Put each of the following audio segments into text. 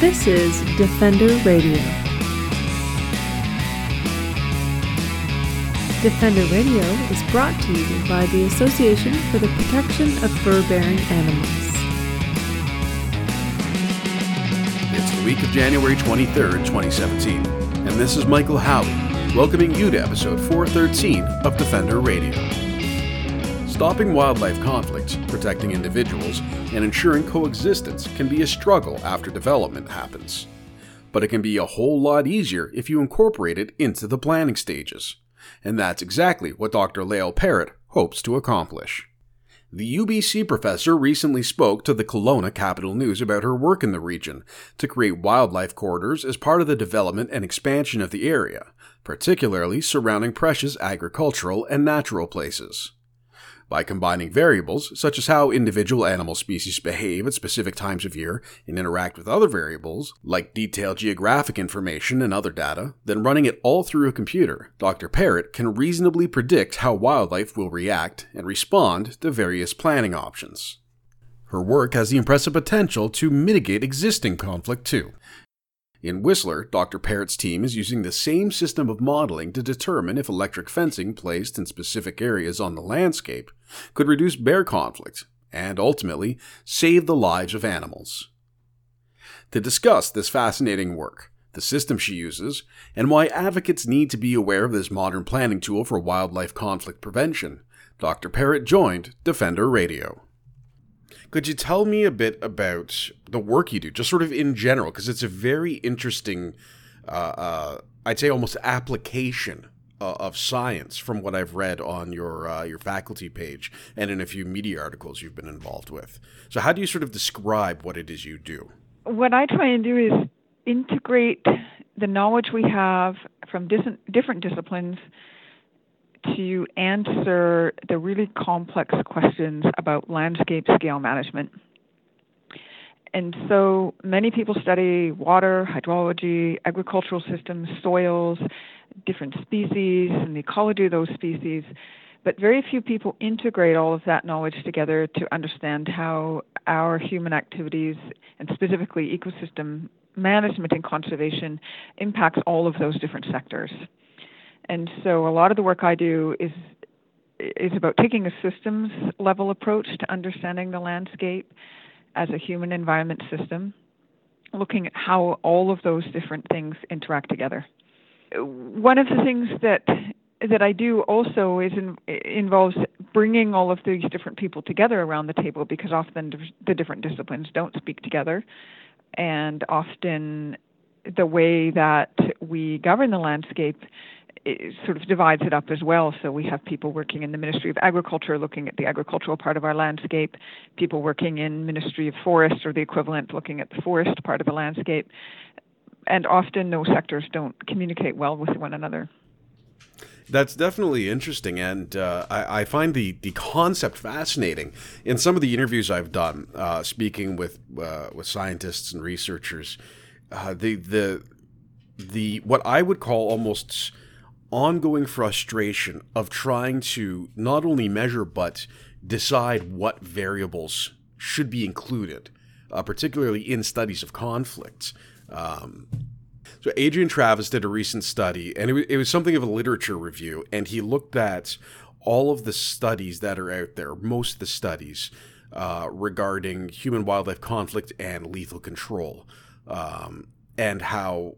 This is Defender Radio. Defender Radio is brought to you by the Association for the Protection of Fur-Bearing Animals. It's the week of January 23rd, 2017, and this is Michael Howie, welcoming you to episode 413 of Defender Radio. Stopping wildlife conflicts, protecting individuals, and ensuring coexistence can be a struggle after development happens. But it can be a whole lot easier if you incorporate it into the planning stages. And that's exactly what Dr. Lael Parrott hopes to accomplish. The UBC professor recently spoke to the Kelowna Capital News about her work in the region to create wildlife corridors as part of the development and expansion of the area, particularly surrounding precious agricultural and natural places by combining variables such as how individual animal species behave at specific times of year and interact with other variables, like detailed geographic information and other data, then running it all through a computer, Dr. Parrott can reasonably predict how wildlife will react and respond to various planning options. Her work has the impressive potential to mitigate existing conflict too, in Whistler, Dr. Parrott's team is using the same system of modeling to determine if electric fencing placed in specific areas on the landscape could reduce bear conflict and ultimately save the lives of animals. To discuss this fascinating work, the system she uses, and why advocates need to be aware of this modern planning tool for wildlife conflict prevention, Dr. Parrott joined Defender Radio. Could you tell me a bit about the work you do, just sort of in general, because it's a very interesting, uh, uh, I'd say almost application uh, of science from what I've read on your uh, your faculty page and in a few media articles you've been involved with. So, how do you sort of describe what it is you do? What I try and do is integrate the knowledge we have from different different disciplines to answer the really complex questions about landscape scale management. And so many people study water, hydrology, agricultural systems, soils, different species, and the ecology of those species. But very few people integrate all of that knowledge together to understand how our human activities, and specifically ecosystem management and conservation, impacts all of those different sectors. And so a lot of the work I do is is about taking a systems level approach to understanding the landscape as a human environment system, looking at how all of those different things interact together. One of the things that that I do also is in, involves bringing all of these different people together around the table because often the different disciplines don't speak together, and often the way that we govern the landscape it sort of divides it up as well. So we have people working in the Ministry of Agriculture looking at the agricultural part of our landscape, people working in Ministry of Forest or the equivalent looking at the forest part of the landscape. And often those sectors don't communicate well with one another. That's definitely interesting, and uh, I, I, find the, the concept fascinating. In some of the interviews I've done, uh, speaking with uh, with scientists and researchers, uh, the the the what I would call almost ongoing frustration of trying to not only measure but decide what variables should be included, uh, particularly in studies of conflict. Um, so Adrian Treves did a recent study, and it was, it was something of a literature review, and he looked at all of the studies that are out there, most of the studies uh, regarding human wildlife conflict and lethal control, um, and how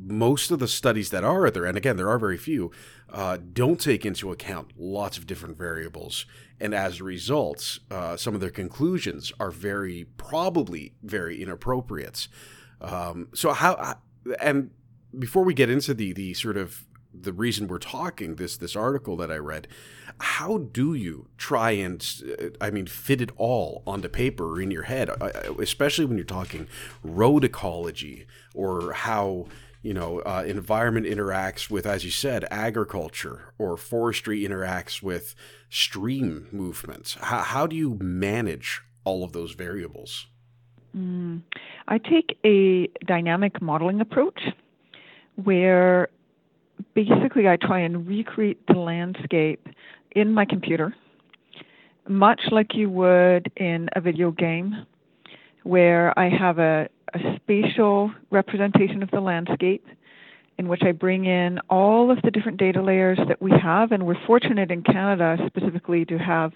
most of the studies that are there, and again, there are very few, uh, don't take into account lots of different variables. And as a result, uh, some of their conclusions are very, probably very inappropriate. Um, so, how, and before we get into the, the sort of the reason we're talking this this article that I read, how do you try and I mean fit it all onto paper or in your head, uh, especially when you're talking road ecology or how you know, uh, environment interacts with, as you said, agriculture, or forestry interacts with stream movements. How, how do you manage all of those variables? Mm, I take a dynamic modeling approach where basically I try and recreate the landscape in my computer, much like you would in a video game, where I have a a spatial representation of the landscape in which I bring in all of the different data layers that we have. And we're fortunate in Canada specifically to have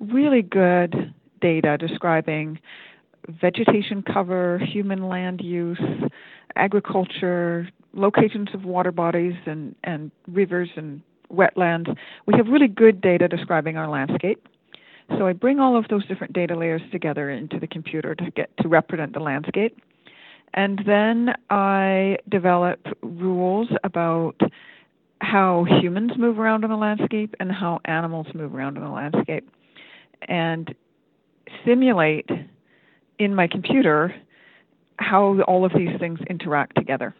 really good data describing vegetation cover, human land use, agriculture, locations of water bodies and, and rivers and wetlands. We have really good data describing our landscape. So I bring all of those different data layers together into the computer to get to represent the landscape. And then I develop rules about how humans move around in the landscape and how animals move around in the landscape. And simulate in my computer how all of these things interact together.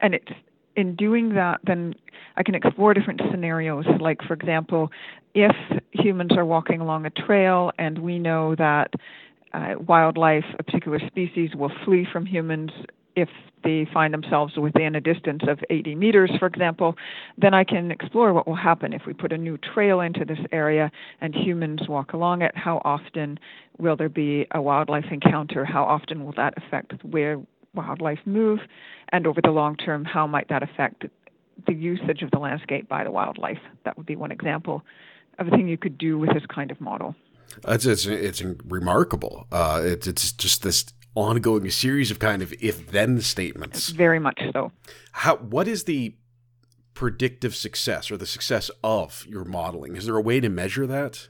And it's in doing that, then I can explore different scenarios. Like, for example, if humans are walking along a trail and we know that uh, wildlife, a particular species, will flee from humans if they find themselves within a distance of 80 meters, for example, then I can explore what will happen if we put a new trail into this area and humans walk along it. How often will there be a wildlife encounter? How often will that affect where wildlife move? And over the long term, how might that affect the usage of the landscape by the wildlife? That would be one example of a thing you could do with this kind of model. It's it's, it's remarkable. Uh, it's it's just this ongoing series of kind of if then statements. Very much so. How what is the predictive success or the success of your modeling? Is there a way to measure that?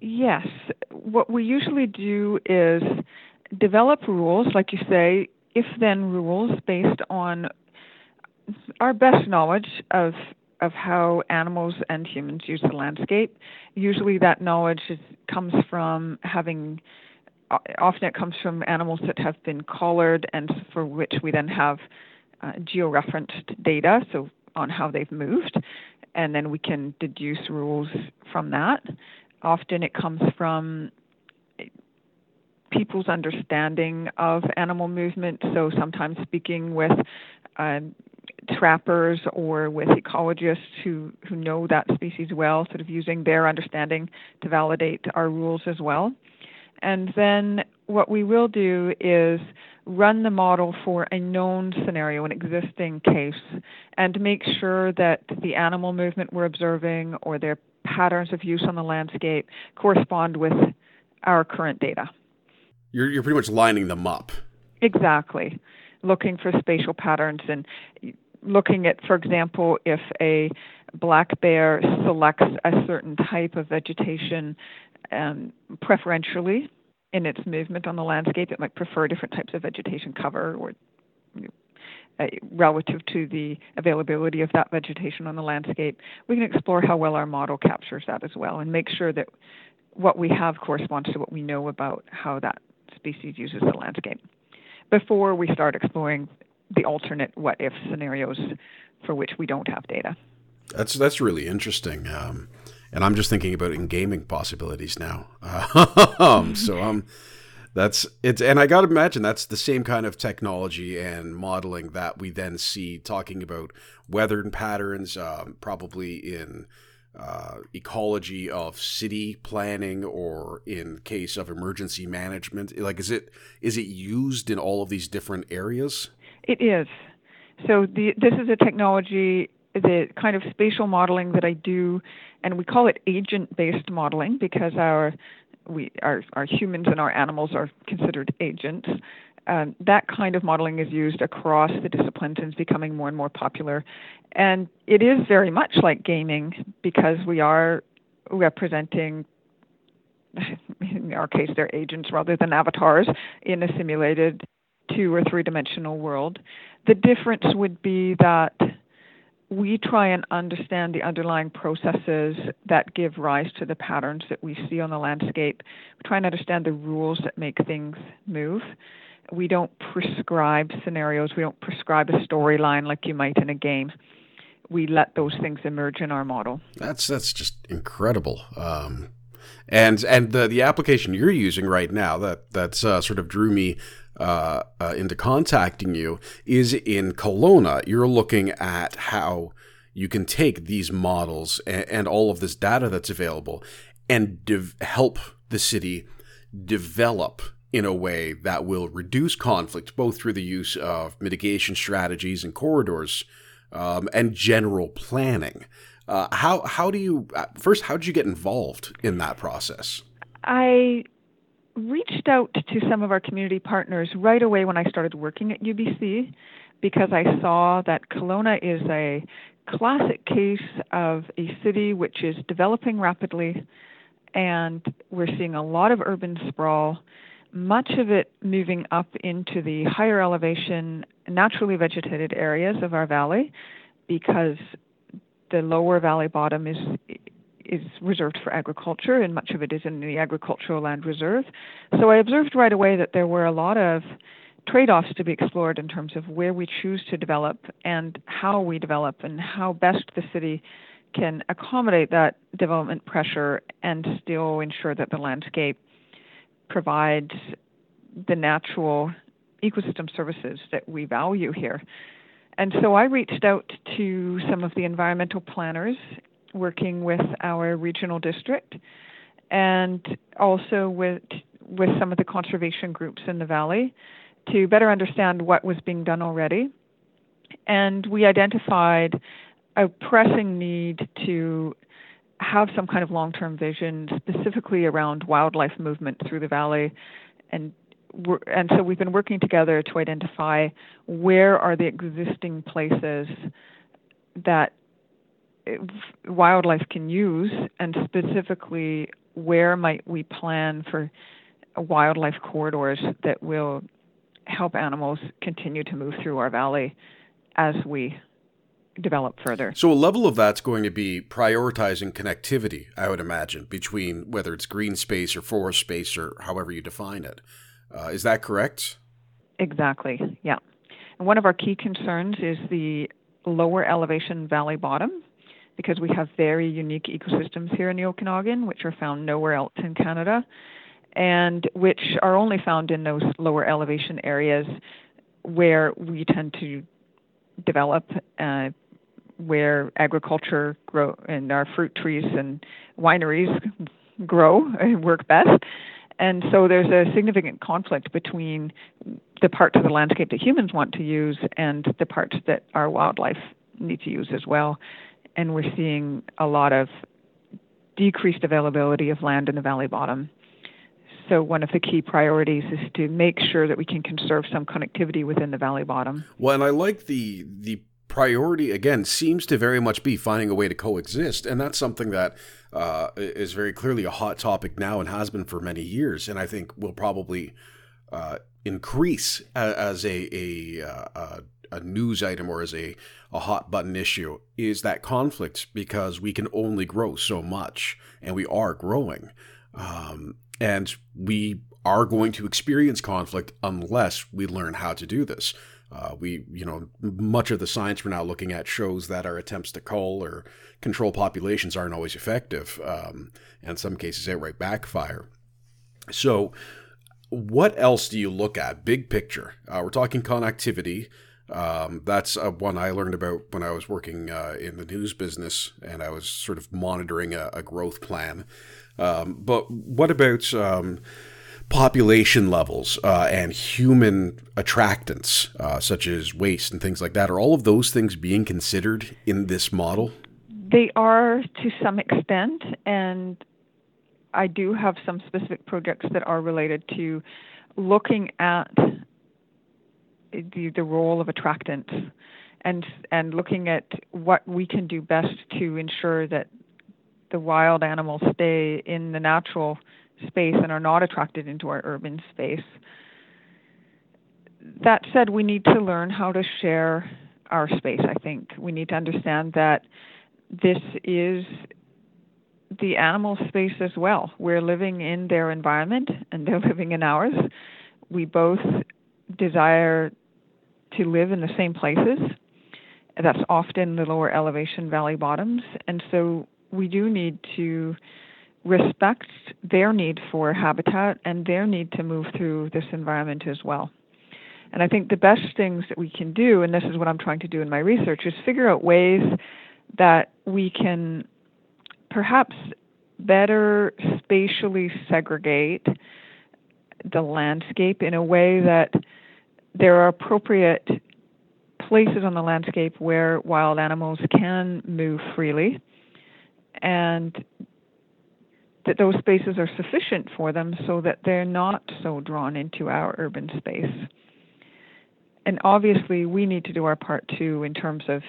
Yes. What we usually do is develop rules, like you say, if then rules based on our best knowledge of of how animals and humans use the landscape. Usually, that knowledge is, comes from having. Often, it comes from animals that have been collared, and for which we then have uh, georeferenced data, so on how they've moved, and then we can deduce rules from that. Often, it comes from people's understanding of animal movement. So sometimes speaking with uh, trappers or with ecologists who, who know that species well, sort of using their understanding to validate our rules as well. And then what we will do is run the model for a known scenario, an existing case, and make sure that the animal movement we're observing or their patterns of use on the landscape correspond with our current data. You're, you're pretty much lining them up. Exactly. Looking for spatial patterns and looking at, for example, if a black bear selects a certain type of vegetation um, preferentially in its movement on the landscape, it might prefer different types of vegetation cover or uh, relative to the availability of that vegetation on the landscape. We can explore how well our model captures that as well and make sure that what we have corresponds to what we know about how that species uses the landscape before we start exploring the alternate what if scenarios for which we don't have data. That's that's really interesting. Um, and I'm just thinking about in gaming possibilities now. um, so um, that's it's, and I got to imagine that's the same kind of technology and modeling that we then see talking about weather and patterns, um, probably in uh, ecology of city planning or in case of emergency management. Like, is it is it used in all of these different areas? It is. So the, this is a technology, the kind of spatial modeling that I do, and we call it agent-based modeling because our we our, our humans and our animals are considered agents. Um, that kind of modeling is used across the disciplines and is becoming more and more popular. And it is very much like gaming because we are representing, in our case, they're agents rather than avatars in a simulated two or three dimensional world. The difference would be that we try and understand the underlying processes that give rise to the patterns that we see on the landscape. We try and understand the rules that make things move. We don't prescribe scenarios, we don't prescribe a storyline like you might in a game. We let those things emerge in our model. That's that's just incredible. Um, and and the the application you're using right now that that's uh, sort of drew me uh, uh, into contacting you is in Kelowna. You're looking at how you can take these models and, and all of this data that's available and help the city develop in a way that will reduce conflict, both through the use of mitigation strategies and corridors um, and general planning. Uh, how how do you uh, first? How did you get involved in that process? I reached out to some of our community partners right away when I started working at UBC because I saw that Kelowna is a classic case of a city which is developing rapidly, and we're seeing a lot of urban sprawl, much of it moving up into the higher elevation, naturally vegetated areas of our valley because the lower valley bottom is is reserved for agriculture, and much of it is in the agricultural land reserve. So I observed right away that there were a lot of trade offs to be explored in terms of where we choose to develop and how we develop and how best the city can accommodate that development pressure and still ensure that the landscape provides the natural ecosystem services that we value here. And so I reached out to some of the environmental planners working with our regional district and also with with some of the conservation groups in the valley to better understand what was being done already. And we identified a pressing need to have some kind of long term vision specifically around wildlife movement through the valley and and so we've been working together to identify where are the existing places that wildlife can use and specifically where might we plan for wildlife corridors that will help animals continue to move through our valley as we develop further. So a level of that's going to be prioritizing connectivity, I would imagine, between whether it's green space or forest space or however you define it. Uh, is that correct? Exactly. Yeah. And one of our key concerns is the lower elevation valley bottom because we have very unique ecosystems here in the Okanagan, which are found nowhere else in Canada and which are only found in those lower elevation areas where we tend to develop uh, where agriculture grow and our fruit trees and wineries grow and work best. And so there's a significant conflict between the parts of the landscape that humans want to use and the parts that our wildlife need to use as well. And we're seeing a lot of decreased availability of land in the valley bottom so one of the key priorities is to make sure that we can conserve some connectivity within the valley bottom. Well, and I like the the priority again seems to very much be finding a way to coexist, and that's something that uh, is very clearly a hot topic now and has been for many years, and I think will probably uh, increase as a a, uh, a news item or as a a hot button issue is that conflict because we can only grow so much, and we are growing. Um, and we are going to experience conflict unless we learn how to do this. Uh, we, you know, much of the science we're now looking at shows that our attempts to cull or control populations aren't always effective, um, and in some cases outright backfire. So, what else do you look at? Big picture. Uh, we're talking connectivity. Um, that's uh, one I learned about when I was working uh, in the news business, and I was sort of monitoring a, a growth plan. Um, but what about um, population levels uh, and human attractants, uh, such as waste and things like that? Are all of those things being considered in this model? They are to some extent, and I do have some specific projects that are related to looking at the, the role of attractants and and looking at what we can do best to ensure that the wild animals stay in the natural space and are not attracted into our urban space. That said, we need to learn how to share our space, I think. We need to understand that this is the animal space as well. We're living in their environment and they're living in ours. We both desire to live in the same places. That's often the lower elevation valley bottoms. And so we do need to respect their need for habitat and their need to move through this environment as well. And I think the best things that we can do, and this is what I'm trying to do in my research, is figure out ways that we can perhaps better spatially segregate the landscape in a way that there are appropriate places on the landscape where wild animals can move freely and that those spaces are sufficient for them so that they're not so drawn into our urban space. And obviously, we need to do our part too in terms of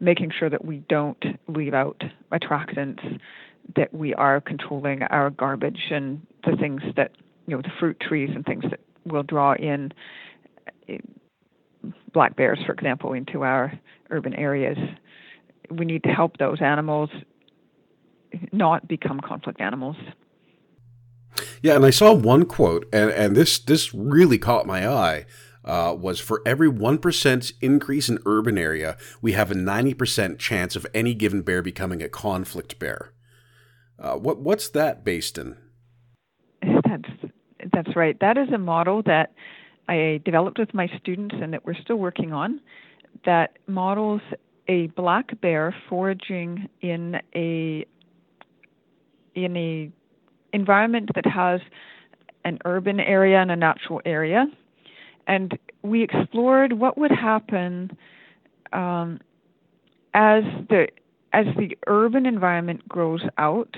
making sure that we don't leave out attractants, that we are controlling our garbage and the things that, you know, the fruit trees and things that will draw in eh, black bears, for example, into our urban areas. We need to help those animals not become conflict animals. Yeah, and I saw one quote, and, and this this really caught my eye. Uh, was for every 1% increase in urban area, we have a 90% chance of any given bear becoming a conflict bear. Uh, what what's that based in? That's that's right. That is a model that I developed with my students and that we're still working on. That models a black bear foraging in a in a environment that has an urban area and a natural area, and we explored what would happen um, as the as the urban environment grows out.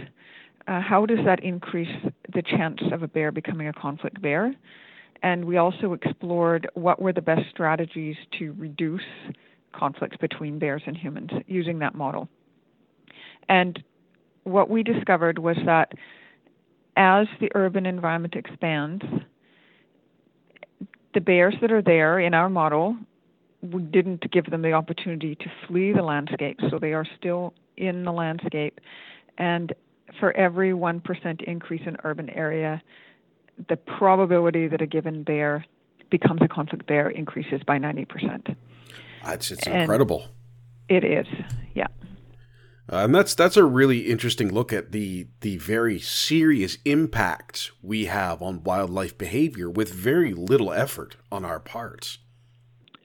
Uh, how does that increase the chance of a bear becoming a conflict bear? And we also explored what were the best strategies to reduce conflicts between bears and humans using that model. And what we discovered was that as the urban environment expands, the bears that are there in our model, we didn't give them the opportunity to flee the landscape, so they are still in the landscape. And for every 1% increase in urban area, the probability that a given bear becomes a conflict bear increases by 90%. That's it's incredible. It is, yeah. Uh, and that's that's a really interesting look at the the very serious impact we have on wildlife behavior with very little effort on our parts.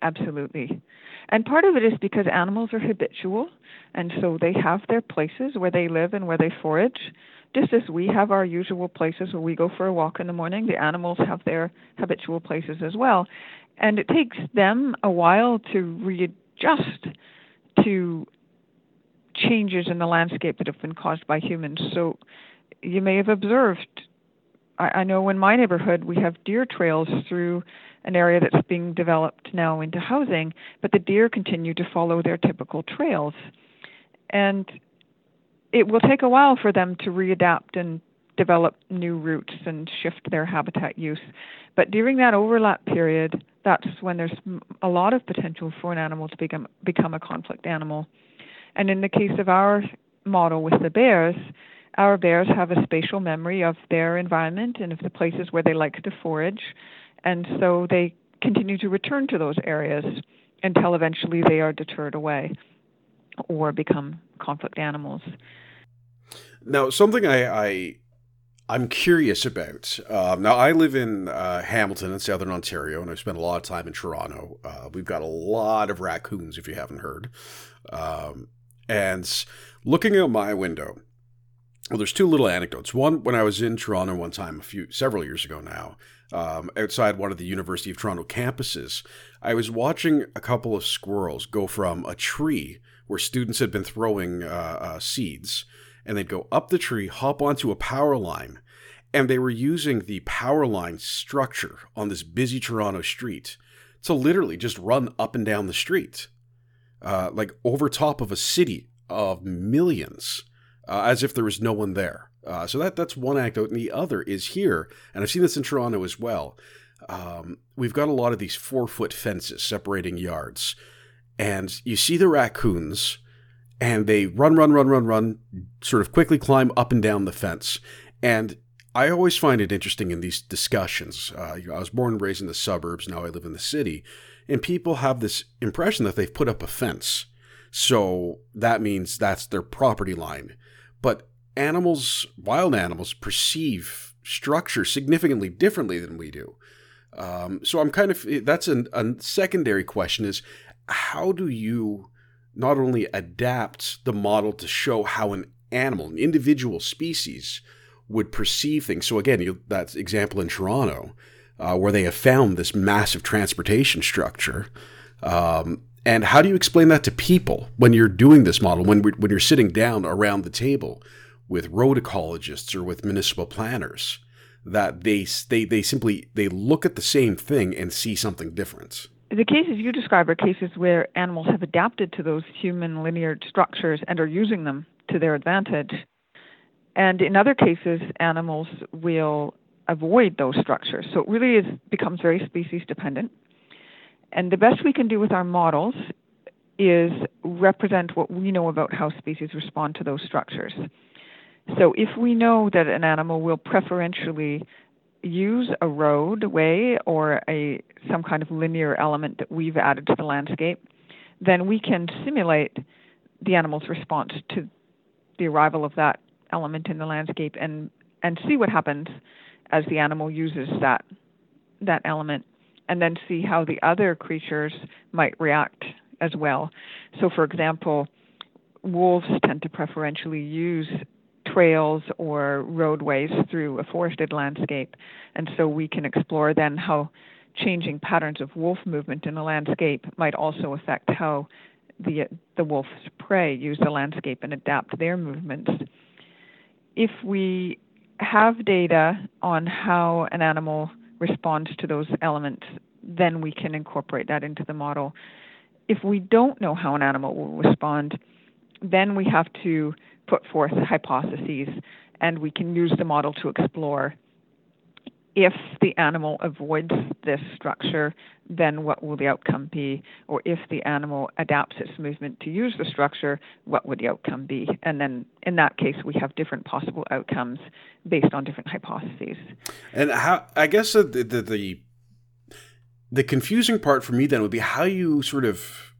Absolutely. And part of it is because animals are habitual and so they have their places where they live and where they forage. Just as we have our usual places where we go for a walk in the morning, the animals have their habitual places as well. And it takes them a while to readjust to changes in the landscape that have been caused by humans. So you may have observed, I, I know in my neighborhood we have deer trails through an area that's being developed now into housing, but the deer continue to follow their typical trails. And it will take a while for them to readapt and develop new routes and shift their habitat use. But during that overlap period, that's when there's a lot of potential for an animal to become become a conflict animal. And in the case of our model with the bears, our bears have a spatial memory of their environment and of the places where they like to forage, and so they continue to return to those areas until eventually they are deterred away or become conflict animals. Now, something I, I I'm curious about. Um, now, I live in uh, Hamilton in Southern Ontario, and I've spent a lot of time in Toronto. Uh, we've got a lot of raccoons, if you haven't heard. Um, and looking out my window, well, there's two little anecdotes. One, when I was in Toronto one time, a few several years ago now, um, outside one of the University of Toronto campuses, I was watching a couple of squirrels go from a tree where students had been throwing uh, uh, seeds, and they'd go up the tree, hop onto a power line, and they were using the power line structure on this busy Toronto street to literally just run up and down the street uh, like over top of a city of millions, uh, as if there was no one there. Uh, so that that's one anecdote, and the other is here, and I've seen this in Toronto as well. Um, we've got a lot of these four foot fences separating yards, and you see the raccoons, and they run, run, run, run, run, sort of quickly climb up and down the fence, and I always find it interesting in these discussions. Uh, I was born and raised in the suburbs. Now I live in the city, and people have this impression that they've put up a fence. So that means that's their property line. But animals, wild animals, perceive structure significantly differently than we do. Um, so I'm kind of that's an, a secondary question is how do you not only adapt the model to show how an animal, an individual species, would perceive things. So again, you, that example in Toronto, uh, where they have found this massive transportation structure. Um, and how do you explain that to people when you're doing this model, when, when you're sitting down around the table with road ecologists or with municipal planners, that they, they, they simply, they look at the same thing and see something different? The cases you describe are cases where animals have adapted to those human linear structures and are using them to their advantage. And in other cases, animals will avoid those structures. So it really is becomes very species dependent. And the best we can do with our models is represent what we know about how species respond to those structures. So if we know that an animal will preferentially use a roadway or a some kind of linear element that we've added to the landscape, then we can simulate the animal's response to the arrival of that element in the landscape and and see what happens as the animal uses that that element and then see how the other creatures might react as well. So for example, wolves tend to preferentially use trails or roadways through a forested landscape. And so we can explore then how changing patterns of wolf movement in the landscape might also affect how the the wolf's prey use the landscape and adapt their movements. If we have data on how an animal responds to those elements, then we can incorporate that into the model. If we don't know how an animal will respond, then we have to put forth hypotheses and we can use the model to explore if the animal avoids this structure, then what will the outcome be? Or if the animal adapts its movement to use the structure, what would the outcome be? And then in that case, we have different possible outcomes based on different hypotheses. And how, I guess the, the, the, the confusing part for me then would be how you sort of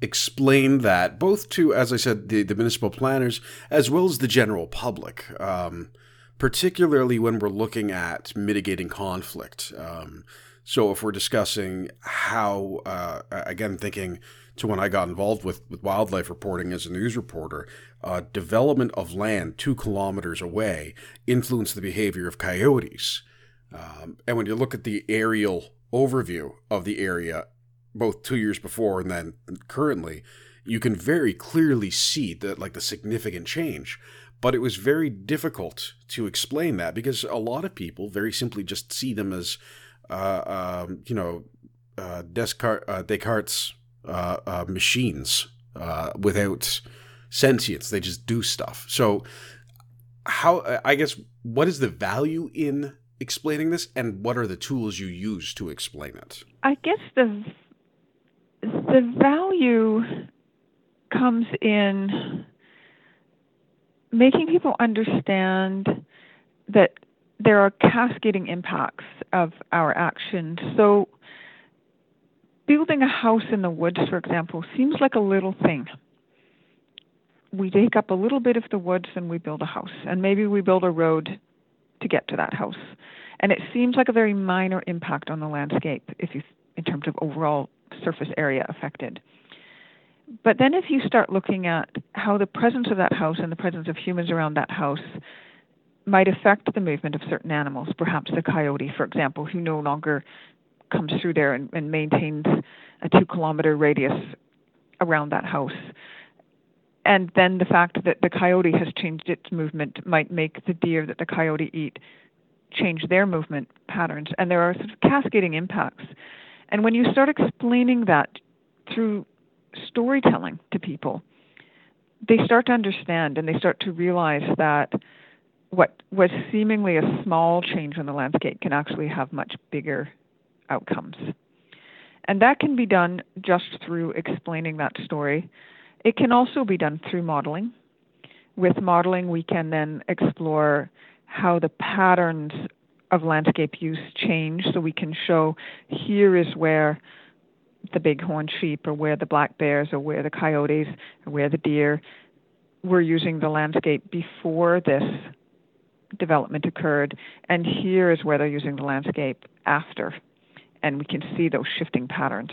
explain that both to, as I said, the, the municipal planners as well as the general public. Um, particularly when we're looking at mitigating conflict. Um, so if we're discussing how, uh, again, thinking to when I got involved with, with wildlife reporting as a news reporter, uh, development of land two kilometers away influenced the behavior of coyotes. Um, and when you look at the aerial overview of the area, both two years before and then currently, you can very clearly see that like the significant change but it was very difficult to explain that because a lot of people very simply just see them as, uh, um, you know, uh, Descartes, uh, Descartes uh, uh, machines uh, without sentience. They just do stuff. So, how I guess what is the value in explaining this, and what are the tools you use to explain it? I guess the the value comes in making people understand that there are cascading impacts of our actions. So, building a house in the woods, for example, seems like a little thing. We take up a little bit of the woods and we build a house, and maybe we build a road to get to that house. And it seems like a very minor impact on the landscape if you in terms of overall surface area affected. But then, if you start looking at how the presence of that house and the presence of humans around that house might affect the movement of certain animals, perhaps the coyote, for example, who no longer comes through there and, and maintains a two kilometer radius around that house. And then the fact that the coyote has changed its movement might make the deer that the coyote eat change their movement patterns. And there are sort of cascading impacts. And when you start explaining that through storytelling to people, they start to understand and they start to realize that what was seemingly a small change in the landscape can actually have much bigger outcomes. And that can be done just through explaining that story. It can also be done through modeling. With modeling, we can then explore how the patterns of landscape use change so we can show here is where the bighorn sheep or where the black bears or where the coyotes or where the deer were using the landscape before this development occurred, and here is where they're using the landscape after. And we can see those shifting patterns.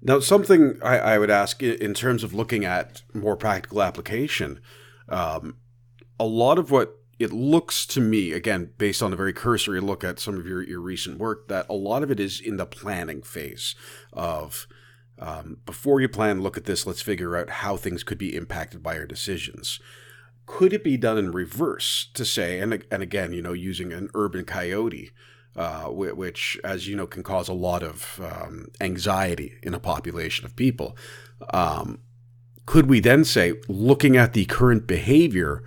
Now, something I, I would ask in terms of looking at more practical application, um, a lot of what it looks to me, again, based on a very cursory look at some of your, your recent work, that a lot of it is in the planning phase of um, before you plan, look at this, let's figure out how things could be impacted by our decisions. Could it be done in reverse to say, and, and again, you know, using an urban coyote, uh, which, as you know, can cause a lot of um, anxiety in a population of people? Um, could we then say, looking at the current behavior,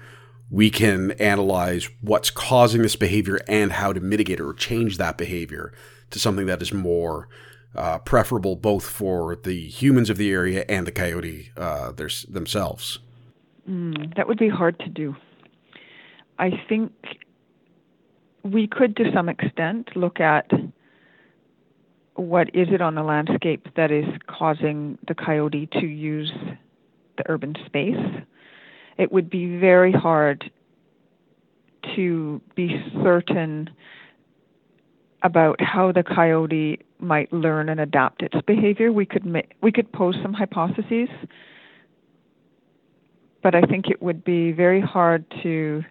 we can analyze what's causing this behavior and how to mitigate it or change that behavior to something that is more uh, preferable both for the humans of the area and the coyote uh, themselves? Mm, that would be hard to do. I think we could, to some extent, look at what is it on the landscape that is causing the coyote to use the urban space. It would be very hard to be certain about how the coyote might learn and adapt its behavior. We could ma- we could pose some hypotheses, but I think it would be very hard to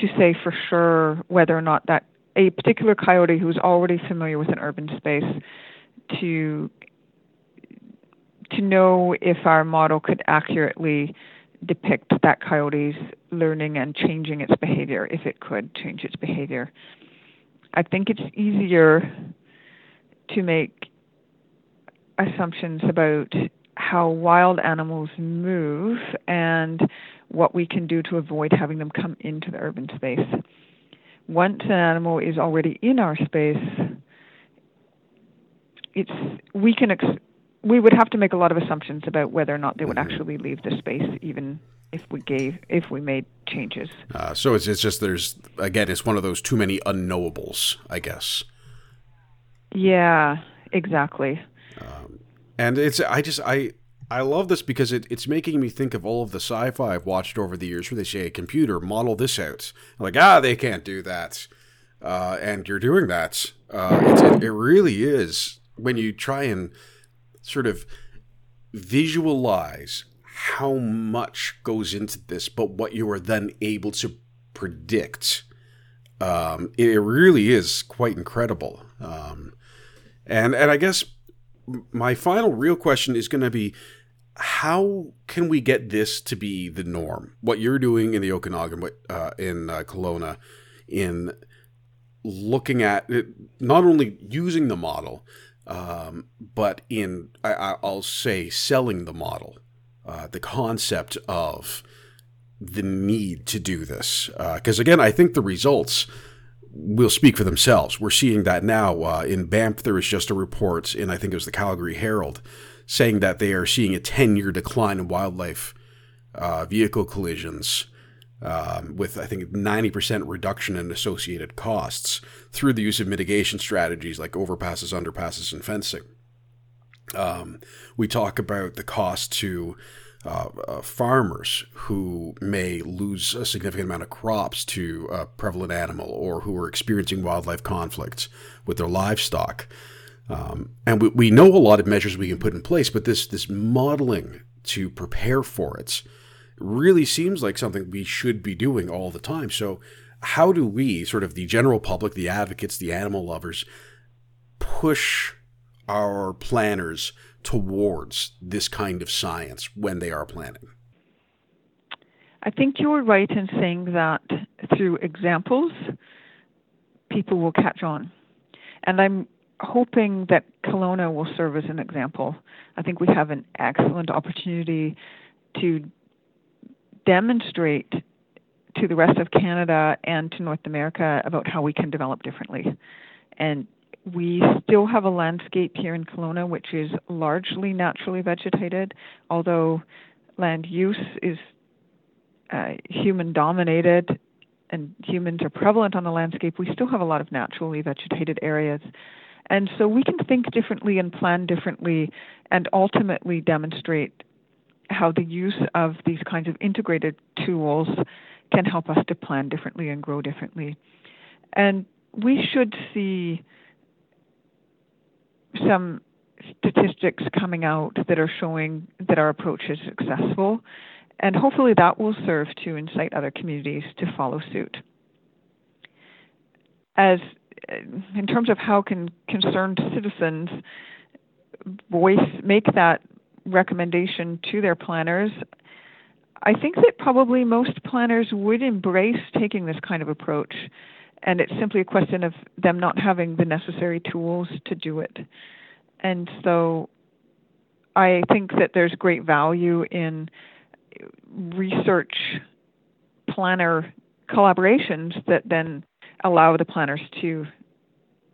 to say for sure whether or not that a particular coyote who's already familiar with an urban space to to know if our model could accurately depict that coyote's learning and changing its behavior if it could change its behavior. I think it's easier to make assumptions about how wild animals move and what we can do to avoid having them come into the urban space. Once an animal is already in our space, it's we can ex- we would have to make a lot of assumptions about whether or not they would mm-hmm. actually leave the space, even if we gave if we made changes. Uh, so it's it's just there's again it's one of those too many unknowables, I guess. Yeah, exactly. Um, and it's I just I I love this because it, it's making me think of all of the sci-fi I've watched over the years where they say, a computer, model this out. I'm like, ah, they can't do that. Uh, and you're doing that. Uh, it, it really is when you try and sort of visualize how much goes into this, but what you are then able to predict. Um, it, really is quite incredible. Um, and and I guess my final real question is going to be how can we get this to be the norm? What you're doing in the Okanagan, uh, in uh, Kelowna, in looking at it, not only using the model, um, but in I, will say selling the model, uh, the concept of the need to do this. Because uh, again, I think the results will speak for themselves. We're seeing that now uh, in Banff. There was just a report in I think it was the Calgary Herald saying that they are seeing a 10 year decline in wildlife uh, vehicle collisions um, with, I think, 90% reduction in associated costs through the use of mitigation strategies like overpasses, underpasses, and fencing. Um, we talk about the cost to uh, uh, farmers who may lose a significant amount of crops to a prevalent animal or who are experiencing wildlife conflicts with their livestock. Um, and we, we know a lot of measures we can put in place, but this this modeling to prepare for it really seems like something we should be doing all the time. So, how do we, sort of the general public, the advocates, the animal lovers, push our planners towards this kind of science when they are planning? I think you're right in saying that through examples, people will catch on. And I'm hoping that Kelowna will serve as an example. I think we have an excellent opportunity to demonstrate to the rest of Canada and to North America about how we can develop differently. And we still have a landscape here in Kelowna which is largely naturally vegetated, although land use is uh, human dominated and humans are prevalent on the landscape, we still have a lot of naturally vegetated areas. And so we can think differently and plan differently and ultimately demonstrate how the use of these kinds of integrated tools can help us to plan differently and grow differently. And we should see some statistics coming out that are showing that our approach is successful And hopefully that will serve to incite other communities to follow suit. As in terms of how can concerned citizens voice make that recommendation to their planners, I think that probably most planners would embrace taking this kind of approach, and it's simply a question of them not having the necessary tools to do it. And so I think that there's great value in research planner collaborations that then allow the planners to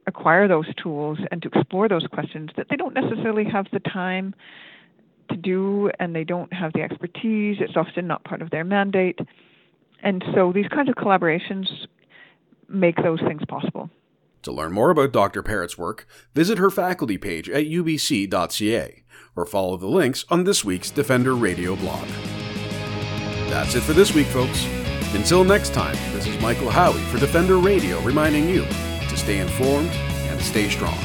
acquire those tools and to explore those questions that they don't necessarily have the time to do and they don't have the expertise. It's often not part of their mandate. And so these kinds of collaborations make those things possible. To learn more about Dr. Parrott's work, visit her faculty page at ubc.ca or follow the links on this week's Defender Radio blog. That's it for this week, folks. Until next time, this is Michael Howie for Defender Radio reminding you to stay informed and stay strong.